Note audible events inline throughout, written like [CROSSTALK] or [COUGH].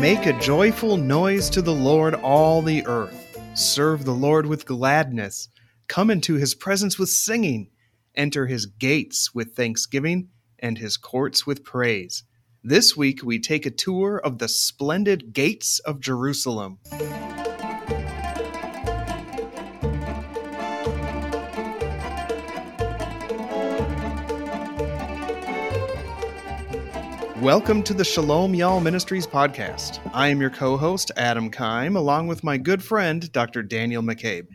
Make a joyful noise to the Lord, all the earth. Serve the Lord with gladness. Come into his presence with singing. Enter his gates with thanksgiving and his courts with praise. This week, we take a tour of the splendid gates of Jerusalem. Welcome to the Shalom Y'all Ministries podcast. I am your co host, Adam Kime, along with my good friend, Dr. Daniel McCabe.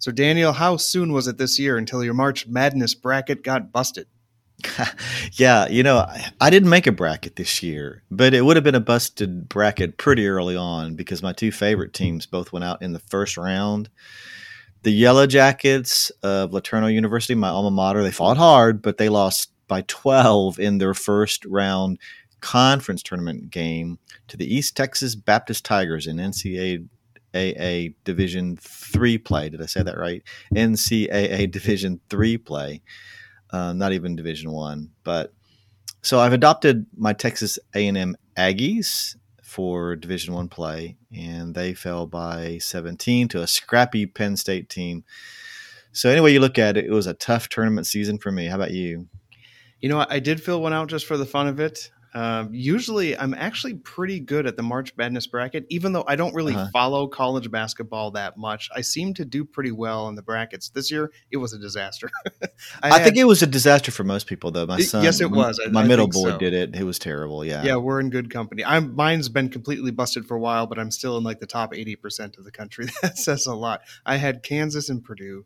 So, Daniel, how soon was it this year until your March Madness bracket got busted? [LAUGHS] yeah, you know, I didn't make a bracket this year, but it would have been a busted bracket pretty early on because my two favorite teams both went out in the first round. The Yellow Jackets of LeTourneau University, my alma mater, they fought hard, but they lost by 12 in their first round conference tournament game to the East Texas Baptist Tigers in NCAA Division Three play. Did I say that right? NCAA Division Three play, uh, not even Division One. But so I've adopted my Texas A&M Aggies for Division One play, and they fell by 17 to a scrappy Penn State team. So anyway, you look at it, it was a tough tournament season for me. How about you? You know, I did fill one out just for the fun of it. Um, usually, I'm actually pretty good at the March Madness bracket, even though I don't really uh-huh. follow college basketball that much. I seem to do pretty well in the brackets. This year, it was a disaster. [LAUGHS] I, I had, think it was a disaster for most people, though. My son, yes, it was. I, my I middle boy so. did it. It was terrible. Yeah, yeah, we're in good company. I'm mine's been completely busted for a while, but I'm still in like the top eighty percent of the country. [LAUGHS] that says a lot. I had Kansas and Purdue.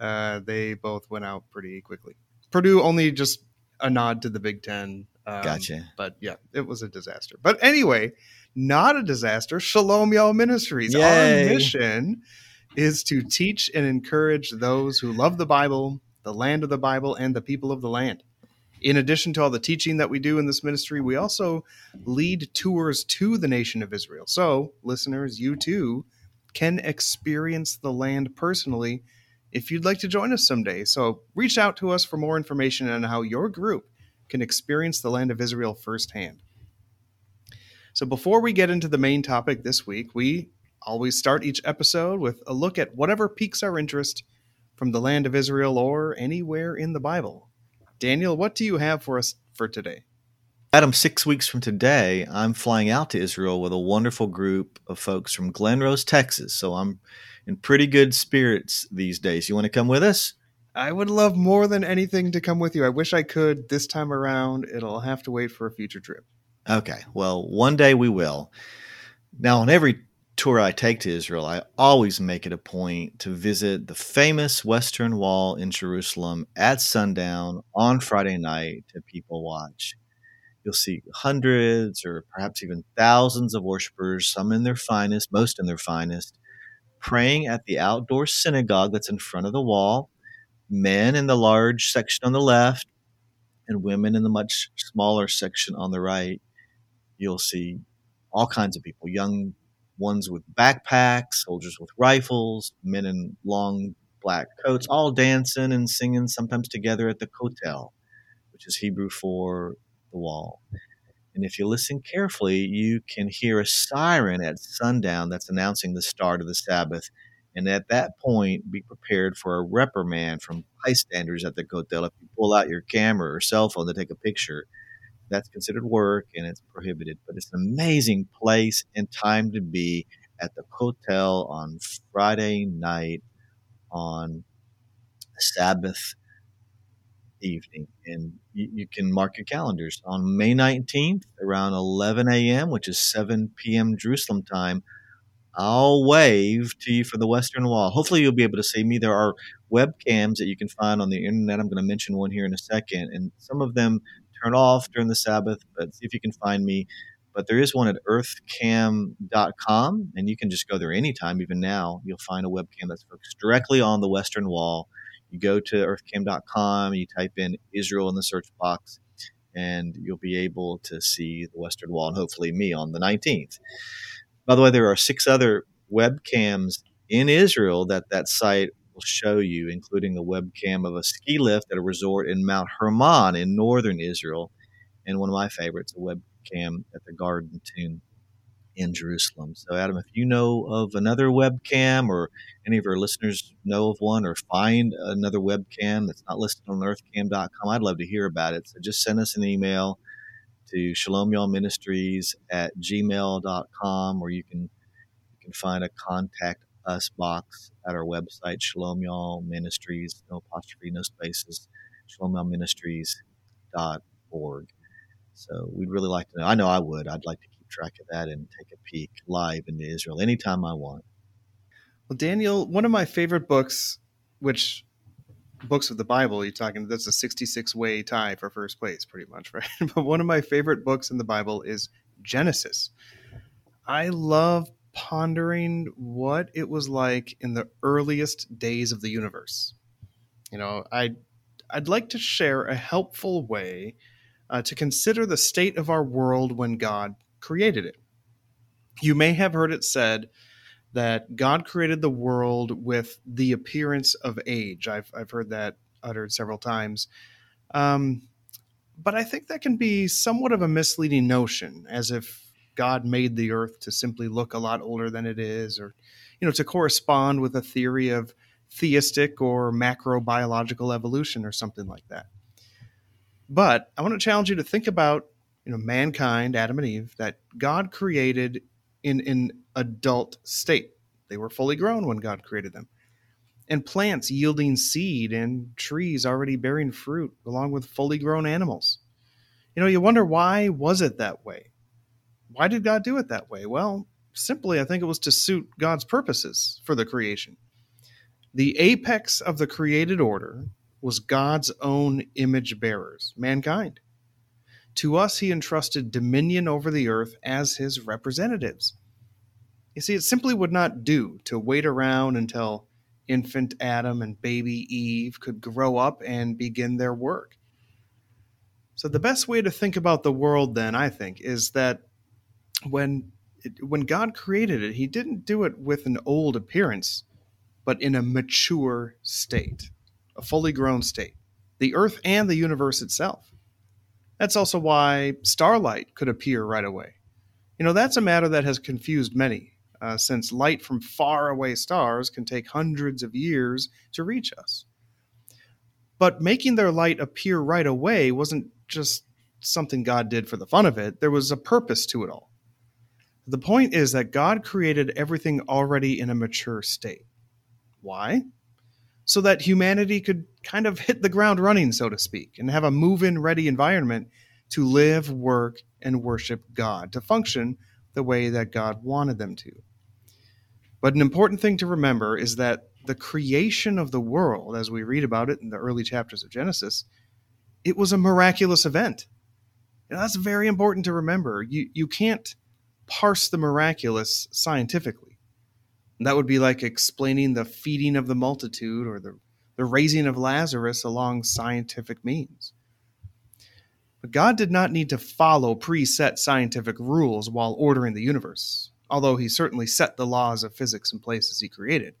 Uh, they both went out pretty quickly. Purdue only just a nod to the Big Ten um, gotcha. But yeah, it was a disaster. But anyway, not a disaster. Shalom Y'all Ministries. Yay. Our mission is to teach and encourage those who love the Bible, the land of the Bible, and the people of the land. In addition to all the teaching that we do in this ministry, we also lead tours to the nation of Israel. So, listeners, you too can experience the land personally if you'd like to join us someday. So, reach out to us for more information on how your group can experience the land of Israel firsthand. So, before we get into the main topic this week, we always start each episode with a look at whatever piques our interest from the land of Israel or anywhere in the Bible. Daniel, what do you have for us for today? Adam, six weeks from today, I'm flying out to Israel with a wonderful group of folks from Glen Rose, Texas. So I'm in pretty good spirits these days. You want to come with us? I would love more than anything to come with you. I wish I could this time around. It'll have to wait for a future trip. Okay. Well, one day we will. Now, on every tour I take to Israel, I always make it a point to visit the famous Western Wall in Jerusalem at sundown on Friday night to people watch. You'll see hundreds or perhaps even thousands of worshipers, some in their finest, most in their finest, praying at the outdoor synagogue that's in front of the wall men in the large section on the left and women in the much smaller section on the right. You'll see all kinds of people, young ones with backpacks, soldiers with rifles, men in long black coats, all dancing and singing, sometimes together at the kotel, which is Hebrew for the wall. And if you listen carefully, you can hear a siren at sundown that's announcing the start of the Sabbath and at that point, be prepared for a reprimand from bystanders at the kotel if you pull out your camera or cell phone to take a picture. That's considered work and it's prohibited. But it's an amazing place and time to be at the kotel on Friday night on Sabbath evening. And you, you, can mark your calendars on May 19th around 11 a.m., which is 7 p.m. Jerusalem time. I'll wave to you from the Western Wall. Hopefully, you'll be able to see me. There are webcams that you can find on the internet. I'm going to mention one here in a second, and some of them turn off during the Sabbath, but see if you can find me. But there is one at earthcam.com, and you can just go there anytime, even now. You'll find a webcam that's focused directly on the Western Wall. You go to earthcam.com, you type in Israel in the search box, and you'll be able to see the Western Wall and hopefully me on the 19th. By the way, there are six other webcams in Israel that that site will show you, including a webcam of a ski lift at a resort in Mount Hermon in northern Israel, and one of my favorites, a webcam at the Garden Tomb in Jerusalem. So, Adam, if you know of another webcam or any of our listeners know of one or find another webcam that's not listed on earthcam.com, I'd love to hear about it. So, just send us an email to shalom y'all ministries at gmail.com or you can you can find a contact us box at our website, Shalom Y'all Ministries, no apostrophe, no spaces, shalomyalministries.org. So we'd really like to know. I know I would. I'd like to keep track of that and take a peek live into Israel anytime I want. Well, Daniel, one of my favorite books, which books of the Bible, you're talking, that's a 66 way tie for first place, pretty much, [LAUGHS] right? but one of my favorite books in the Bible is Genesis. I love pondering what it was like in the earliest days of the universe. You know, I I'd like to share a helpful way uh, to consider the state of our world when God created it. You may have heard it said that God created the world with the appearance of age. I've, I've heard that uttered several times. Um, but I think that can be somewhat of a misleading notion, as if God made the earth to simply look a lot older than it is, or you know, to correspond with a theory of theistic or macrobiological evolution or something like that. But I want to challenge you to think about, you know, mankind, Adam and Eve, that God created in an adult state. They were fully grown when God created them. And plants yielding seed and trees already bearing fruit along with fully grown animals. You know, you wonder why was it that way? Why did God do it that way? Well, simply I think it was to suit God's purposes for the creation. The apex of the created order was God's own image bearers, mankind. To us, he entrusted dominion over the earth as his representatives. You see, it simply would not do to wait around until infant Adam and baby Eve could grow up and begin their work. So, the best way to think about the world, then, I think, is that when, it, when God created it, he didn't do it with an old appearance, but in a mature state a fully grown state, the Earth and the universe itself. That's also why starlight could appear right away. You know, that's a matter that has confused many, uh, since light from far away stars can take hundreds of years to reach us. But making their light appear right away wasn't just something God did for the fun of it, there was a purpose to it all. The point is that God created everything already in a mature state. Why? So that humanity could kind of hit the ground running, so to speak, and have a move in ready environment to live, work, and worship God, to function the way that God wanted them to. But an important thing to remember is that the creation of the world, as we read about it in the early chapters of Genesis, it was a miraculous event. And that's very important to remember. You, you can't parse the miraculous scientifically that would be like explaining the feeding of the multitude or the, the raising of Lazarus along scientific means. But God did not need to follow preset scientific rules while ordering the universe, although he certainly set the laws of physics in place as he created.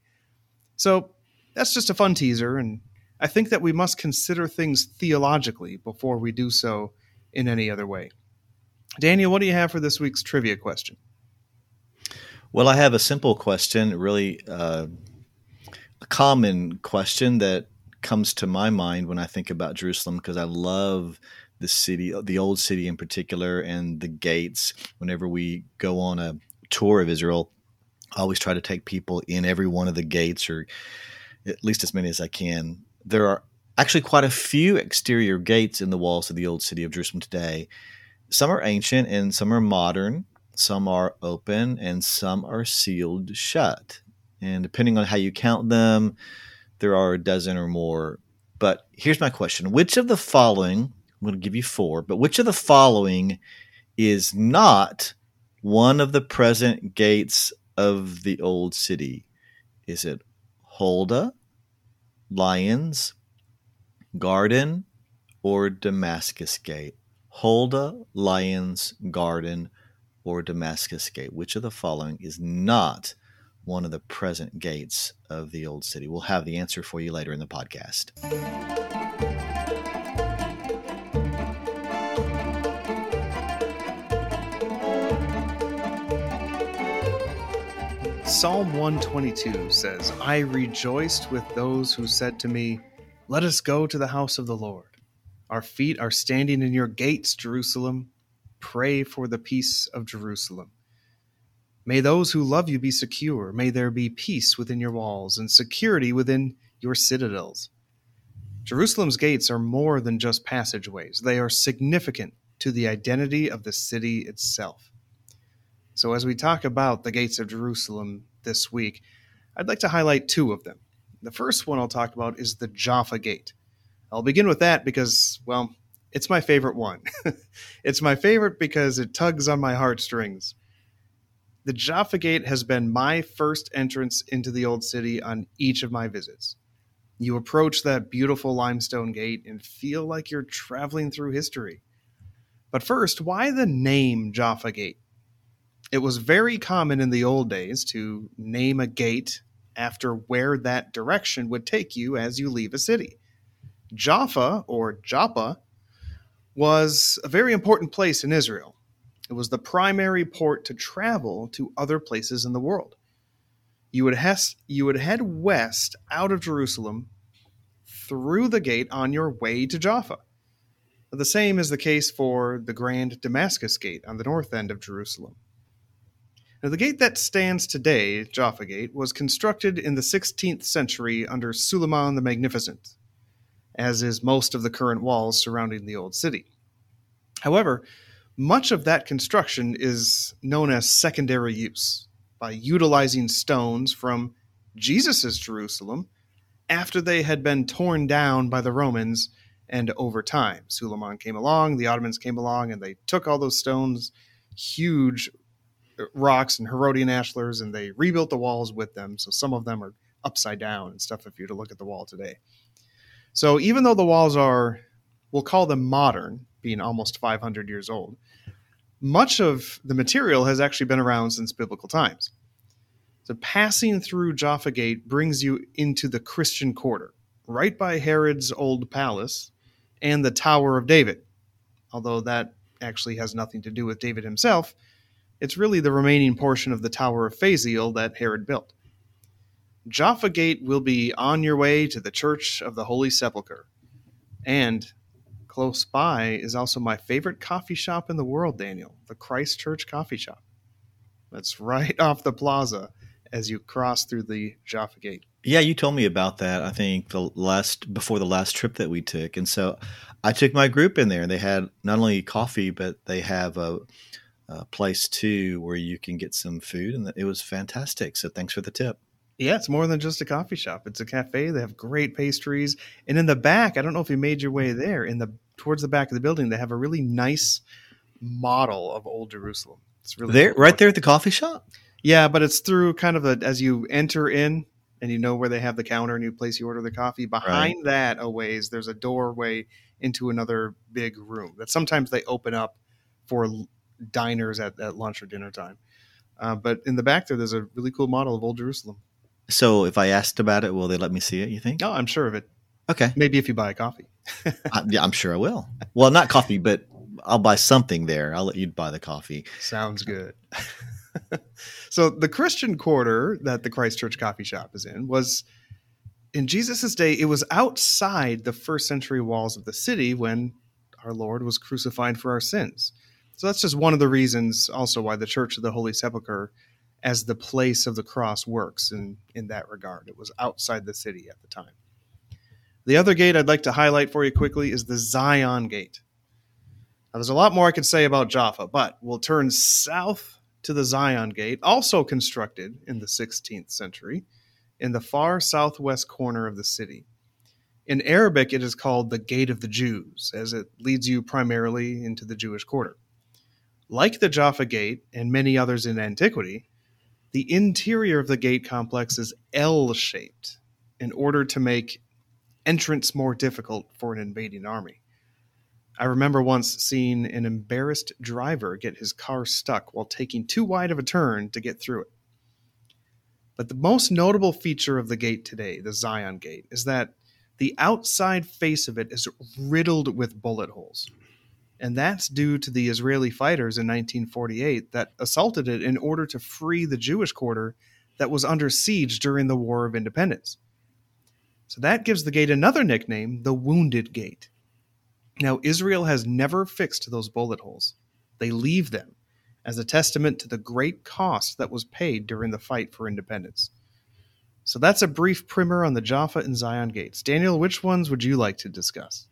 So that's just a fun teaser, and I think that we must consider things theologically before we do so in any other way. Daniel, what do you have for this week's trivia question? Well, I have a simple question, really uh, a common question that comes to my mind when I think about Jerusalem because I love the city, the old city in particular, and the gates. Whenever we go on a tour of Israel, I always try to take people in every one of the gates, or at least as many as I can. There are actually quite a few exterior gates in the walls of the old city of Jerusalem today. Some are ancient and some are modern some are open and some are sealed shut. And depending on how you count them, there are a dozen or more. But here's my question Which of the following, I'm going to give you four, but which of the following is not one of the present gates of the old city? Is it Huldah, Lions, Garden, or Damascus Gate? Huldah, Lions, Garden, or Damascus Gate? Which of the following is not one of the present gates of the old city? We'll have the answer for you later in the podcast. Psalm 122 says, I rejoiced with those who said to me, Let us go to the house of the Lord. Our feet are standing in your gates, Jerusalem. Pray for the peace of Jerusalem. May those who love you be secure. May there be peace within your walls and security within your citadels. Jerusalem's gates are more than just passageways, they are significant to the identity of the city itself. So, as we talk about the gates of Jerusalem this week, I'd like to highlight two of them. The first one I'll talk about is the Jaffa Gate. I'll begin with that because, well, it's my favorite one. [LAUGHS] it's my favorite because it tugs on my heartstrings. The Jaffa Gate has been my first entrance into the Old City on each of my visits. You approach that beautiful limestone gate and feel like you're traveling through history. But first, why the name Jaffa Gate? It was very common in the old days to name a gate after where that direction would take you as you leave a city. Jaffa, or Joppa, was a very important place in Israel. It was the primary port to travel to other places in the world. You would, you would head west out of Jerusalem through the gate on your way to Jaffa. The same is the case for the Grand Damascus Gate on the north end of Jerusalem. Now, the gate that stands today, Jaffa Gate, was constructed in the 16th century under Suleiman the Magnificent, as is most of the current walls surrounding the old city. However, much of that construction is known as secondary use by utilizing stones from Jesus' Jerusalem after they had been torn down by the Romans and over time. Suleiman came along, the Ottomans came along, and they took all those stones, huge uh, rocks and Herodian ashlars, and they rebuilt the walls with them. So some of them are upside down and stuff if you were to look at the wall today. So even though the walls are, we'll call them modern, being almost 500 years old, much of the material has actually been around since biblical times. So passing through Jaffa Gate brings you into the Christian quarter, right by Herod's old palace and the Tower of David. Although that actually has nothing to do with David himself, it's really the remaining portion of the Tower of Phasael that Herod built. Jaffa Gate will be on your way to the Church of the Holy Sepulchre. And close by is also my favorite coffee shop in the world, Daniel, the Christ Church Coffee Shop. That's right [LAUGHS] off the plaza as you cross through the Jaffa Gate. Yeah, you told me about that. I think the last before the last trip that we took, and so I took my group in there. and They had not only coffee, but they have a, a place too where you can get some food, and it was fantastic. So thanks for the tip. Yeah, it's more than just a coffee shop. It's a cafe. They have great pastries, and in the back, I don't know if you made your way there. In the towards the back of the building, they have a really nice model of Old Jerusalem. It's really there, cool. right there at the coffee shop. Yeah, but it's through kind of a as you enter in and you know where they have the counter and you place you order the coffee. Behind right. that a ways there's a doorway into another big room that sometimes they open up for diners at, at lunch or dinner time. Uh, but in the back there, there's a really cool model of Old Jerusalem. So if I asked about it, will they let me see it? You think? Oh, I'm sure of it. Okay. Maybe if you buy a coffee. [LAUGHS] I, yeah, I'm sure I will. Well, not coffee, but I'll buy something there. I'll let you buy the coffee. Sounds good. [LAUGHS] so the Christian quarter that the Christ Church coffee shop is in was in Jesus' day, it was outside the first century walls of the city when our Lord was crucified for our sins. So that's just one of the reasons also why the Church of the Holy Sepulchre as the place of the cross works in, in that regard. It was outside the city at the time. The other gate I'd like to highlight for you quickly is the Zion Gate. Now, there's a lot more I could say about Jaffa, but we'll turn south to the Zion Gate, also constructed in the 16th century, in the far southwest corner of the city. In Arabic, it is called the Gate of the Jews, as it leads you primarily into the Jewish quarter. Like the Jaffa Gate and many others in antiquity, the interior of the gate complex is L shaped in order to make entrance more difficult for an invading army. I remember once seeing an embarrassed driver get his car stuck while taking too wide of a turn to get through it. But the most notable feature of the gate today, the Zion Gate, is that the outside face of it is riddled with bullet holes. And that's due to the Israeli fighters in 1948 that assaulted it in order to free the Jewish quarter that was under siege during the War of Independence. So that gives the gate another nickname, the Wounded Gate. Now, Israel has never fixed those bullet holes. They leave them as a testament to the great cost that was paid during the fight for independence. So that's a brief primer on the Jaffa and Zion gates. Daniel, which ones would you like to discuss?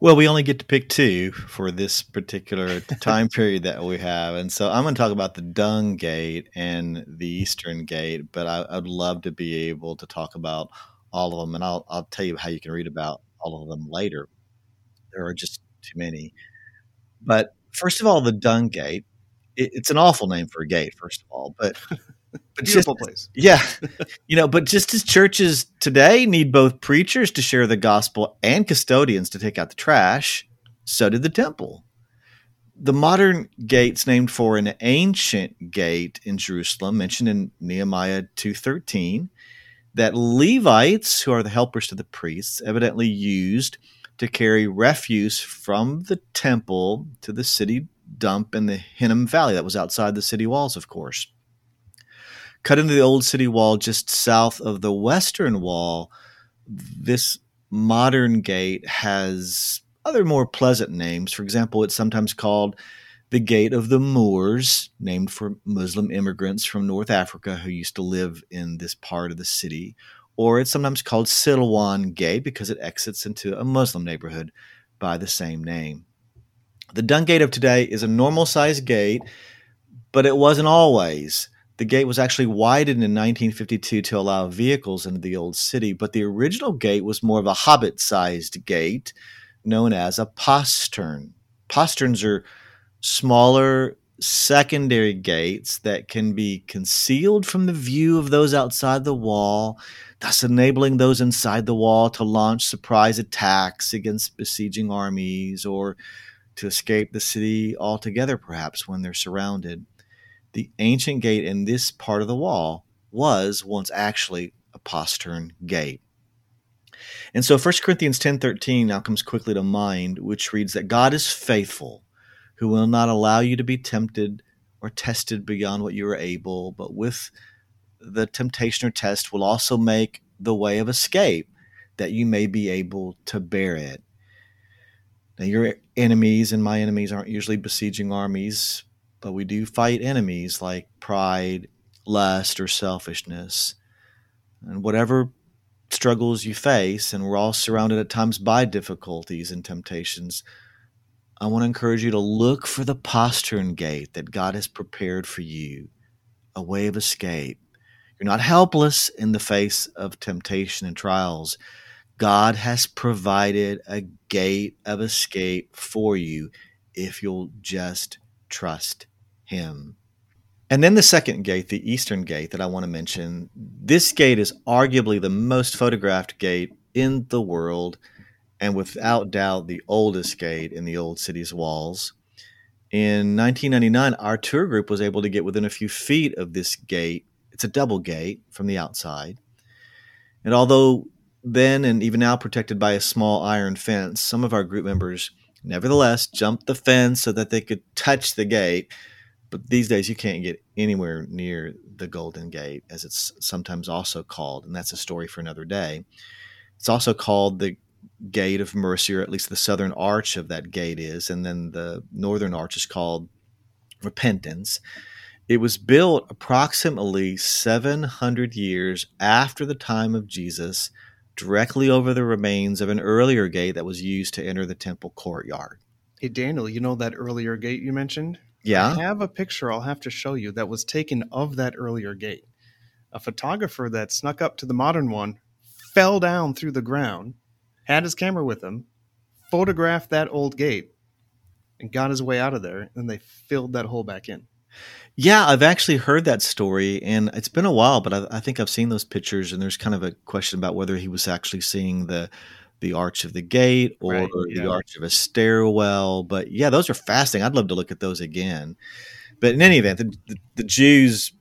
Well, we only get to pick two for this particular time [LAUGHS] period that we have. And so I'm going to talk about the Dung Gate and the Eastern Gate, but I, would love to be able to talk about all of them. And I'll, I'll tell you how you can read about all of them later. There are just too many. But first of all, the Dung Gate, it, it's an awful name for a gate, first of all. But [LAUGHS] beautiful just, place. Yeah. [LAUGHS] you know, but just as churches today need both preachers to share the gospel and custodians to take out the trash, so did the temple. The modern gate's named for an ancient gate in Jerusalem mentioned in Nehemiah 2:13 that Levites, who are the helpers to the priests, evidently used to carry refuse from the temple to the city dump in the Hinnom Valley that was outside the city walls, of course cut into the old city wall just south of the western wall, this modern gate has other more pleasant names. For example, it's sometimes called the Gate of the Moors, named for Muslim immigrants from North Africa who used to live in this part of the city. Or it's sometimes called Silwan Gate because it exits into a Muslim neighborhood by the same name. The Dung Gate of today is a normal sized gate, but it wasn't always. The gate was actually widened in 1952 to allow vehicles into the old city, but the original gate was more of a hobbit sized gate known as a postern. Posterns are smaller secondary gates that can be concealed from the view of those outside the wall, thus enabling those inside the wall to launch surprise attacks against besieging armies or to escape the city altogether, perhaps when they're surrounded the ancient gate in this part of the wall was once actually a postern gate. And so 1 Corinthians 10:13 now comes quickly to mind, which reads that God is faithful, who will not allow you to be tempted or tested beyond what you are able, but with the temptation or test will also make the way of escape that you may be able to bear it. Now, your enemies and my enemies aren't usually besieging armies, but we do fight enemies like pride, lust, or selfishness. And whatever struggles you face, and we're all surrounded at times by difficulties and temptations, I want to encourage you to look for the postern gate that God has prepared for you, a way of escape. You're not helpless in the face of temptation and trials. God has provided a gate of escape for you if you'll just trust him. And then the second gate, the eastern gate that I want to mention, this gate is arguably the most photographed gate in the world and without doubt the oldest gate in the old city's walls. In 1999, our tour group was able to get within a few feet of this gate. It's a double gate from the outside. And although then and even now protected by a small iron fence, some of our group members nevertheless jumped the fence so that they could touch the gate but these days, you can't get anywhere near the Golden Gate, as it's sometimes also called, and that's a story for another day. It's also called the Gate of Mercy, or at least the southern arch of that gate is, and then the northern arch is called Repentance. It was built approximately 700 years after the time of Jesus, directly over the remains of an earlier gate that was used to enter the temple courtyard. Hey, Daniel, you know that earlier gate you mentioned? Yeah. I have a picture I'll have to show you that was taken of that earlier gate. A photographer that snuck up to the modern one fell down through the ground, had his camera with him, photographed that old gate, and got his way out of there. And they filled that hole back in. Yeah, I've actually heard that story, and it's been a while, but I, I think I've seen those pictures. And there's kind of a question about whether he was actually seeing the the arch of the gate or right, yeah. the arch of a stairwell. But yeah, those are fascinating. I'd love to look at those again. But in any event, the, the, the Jews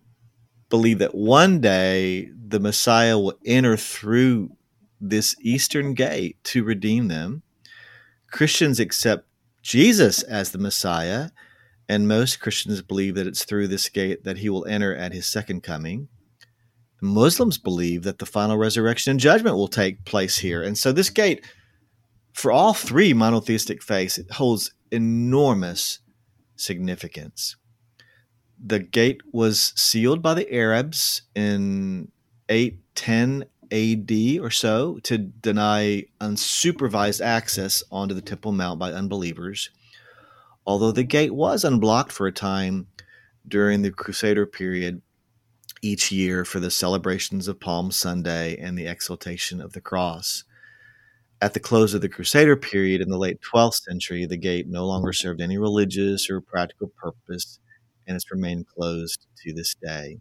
believe that one day the Messiah will enter through this eastern gate to redeem them. Christians accept Jesus as the Messiah, and most Christians believe that it's through this gate that he will enter at his second coming. Muslims believe that the final resurrection and judgment will take place here. And so this gate, for all three monotheistic faiths, it holds enormous significance. The gate was sealed by the Arabs in 810 AD or so to deny unsupervised access onto the Temple Mount by unbelievers. Although the gate was unblocked for a time during the Crusader period each year for the celebrations of Palm Sunday and the exaltation of the cross. At the close of the Crusader period in the late 12th century, the gate no longer served any religious or practical purpose and has remained closed to this day.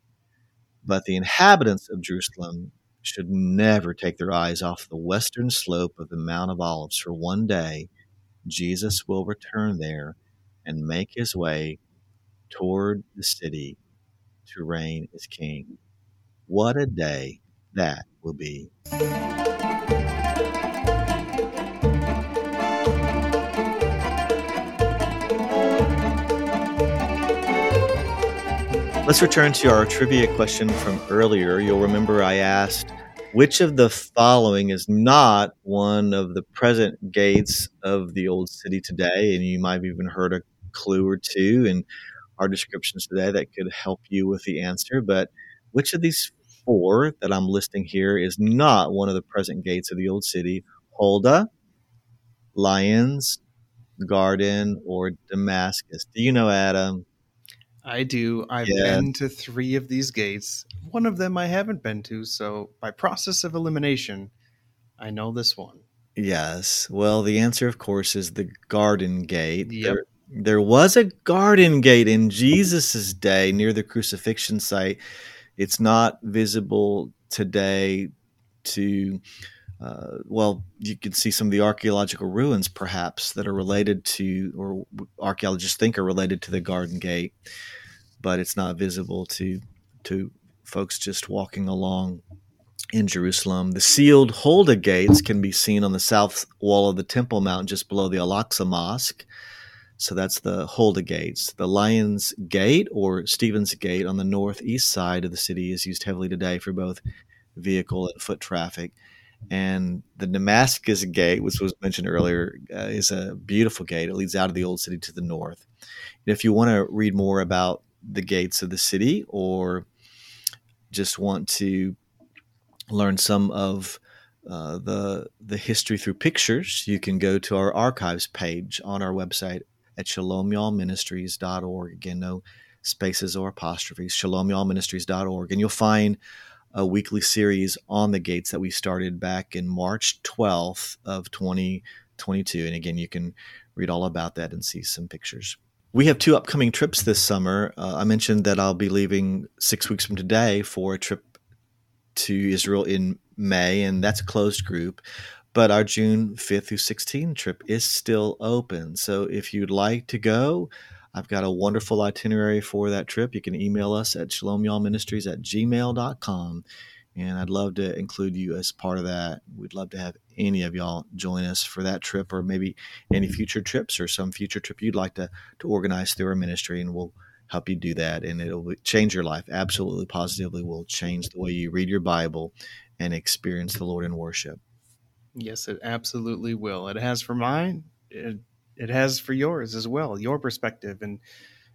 But the inhabitants of Jerusalem should never take their eyes off the western slope of the Mount of Olives, for one day Jesus will return there and make his way toward the city to reign as king. What a day that will be. Let's return to our trivia question from earlier. You'll remember I asked which of the following is not one of the present gates of the old city today? And you might have even heard a clue or two in our descriptions today that could help you with the answer. But which of these four that I'm listing here is not one of the present gates of the old city? Huldah, Lions, Garden, or Damascus? Do you know, Adam? I do. I've yeah. been to three of these gates. One of them I haven't been to, so by process of elimination, I know this one. Yes. Well, the answer, of course, is the Garden Gate. Yep. There, there was a Garden Gate in Jesus's day near the crucifixion site. It's not visible today to uh, well, you can see some of the archaeological ruins, perhaps, that are related to, or archaeologists think are related to the Garden Gate, but it's not visible to to folks just walking along in Jerusalem. The sealed Huldah gates can be seen on the south wall of the Temple Mount, just below the Al-Aqsa Mosque. So that's the Huldah gates. The Lions Gate or Stephen's Gate on the northeast side of the city is used heavily today for both vehicle and foot traffic. And the Damascus Gate, which was mentioned earlier, uh, is a beautiful gate. It leads out of the old city to the north. And if you want to read more about the gates of the city or just want to learn some of uh, the the history through pictures, you can go to our archives page on our website at shalomyalministries.org. Again, no spaces or apostrophes, shalomyalministries.org. And you'll find a weekly series on the gates that we started back in March 12th of 2022. And again, you can read all about that and see some pictures. We have two upcoming trips this summer. Uh, I mentioned that I'll be leaving six weeks from today for a trip to Israel in May, and that's a closed group. But our June 5th through 16th trip is still open. So if you'd like to go, I've got a wonderful itinerary for that trip. You can email us at shalomyalministries at gmail.com. And I'd love to include you as part of that. We'd love to have any of y'all join us for that trip or maybe any future trips or some future trip you'd like to, to organize through our ministry. And we'll help you do that. And it'll change your life. Absolutely, positively will change the way you read your Bible and experience the Lord in worship. Yes, it absolutely will. It has for mine. It it has for yours as well, your perspective and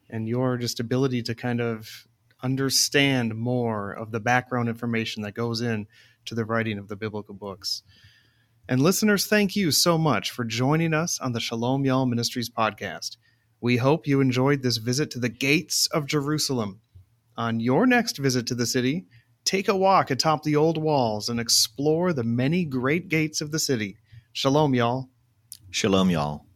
and your just ability to kind of understand more of the background information that goes in to the writing of the biblical books. And listeners, thank you so much for joining us on the Shalom Y'all Ministries podcast. We hope you enjoyed this visit to the gates of Jerusalem. On your next visit to the city, take a walk atop the old walls and explore the many great gates of the city. Shalom, y'all. Shalom, y'all.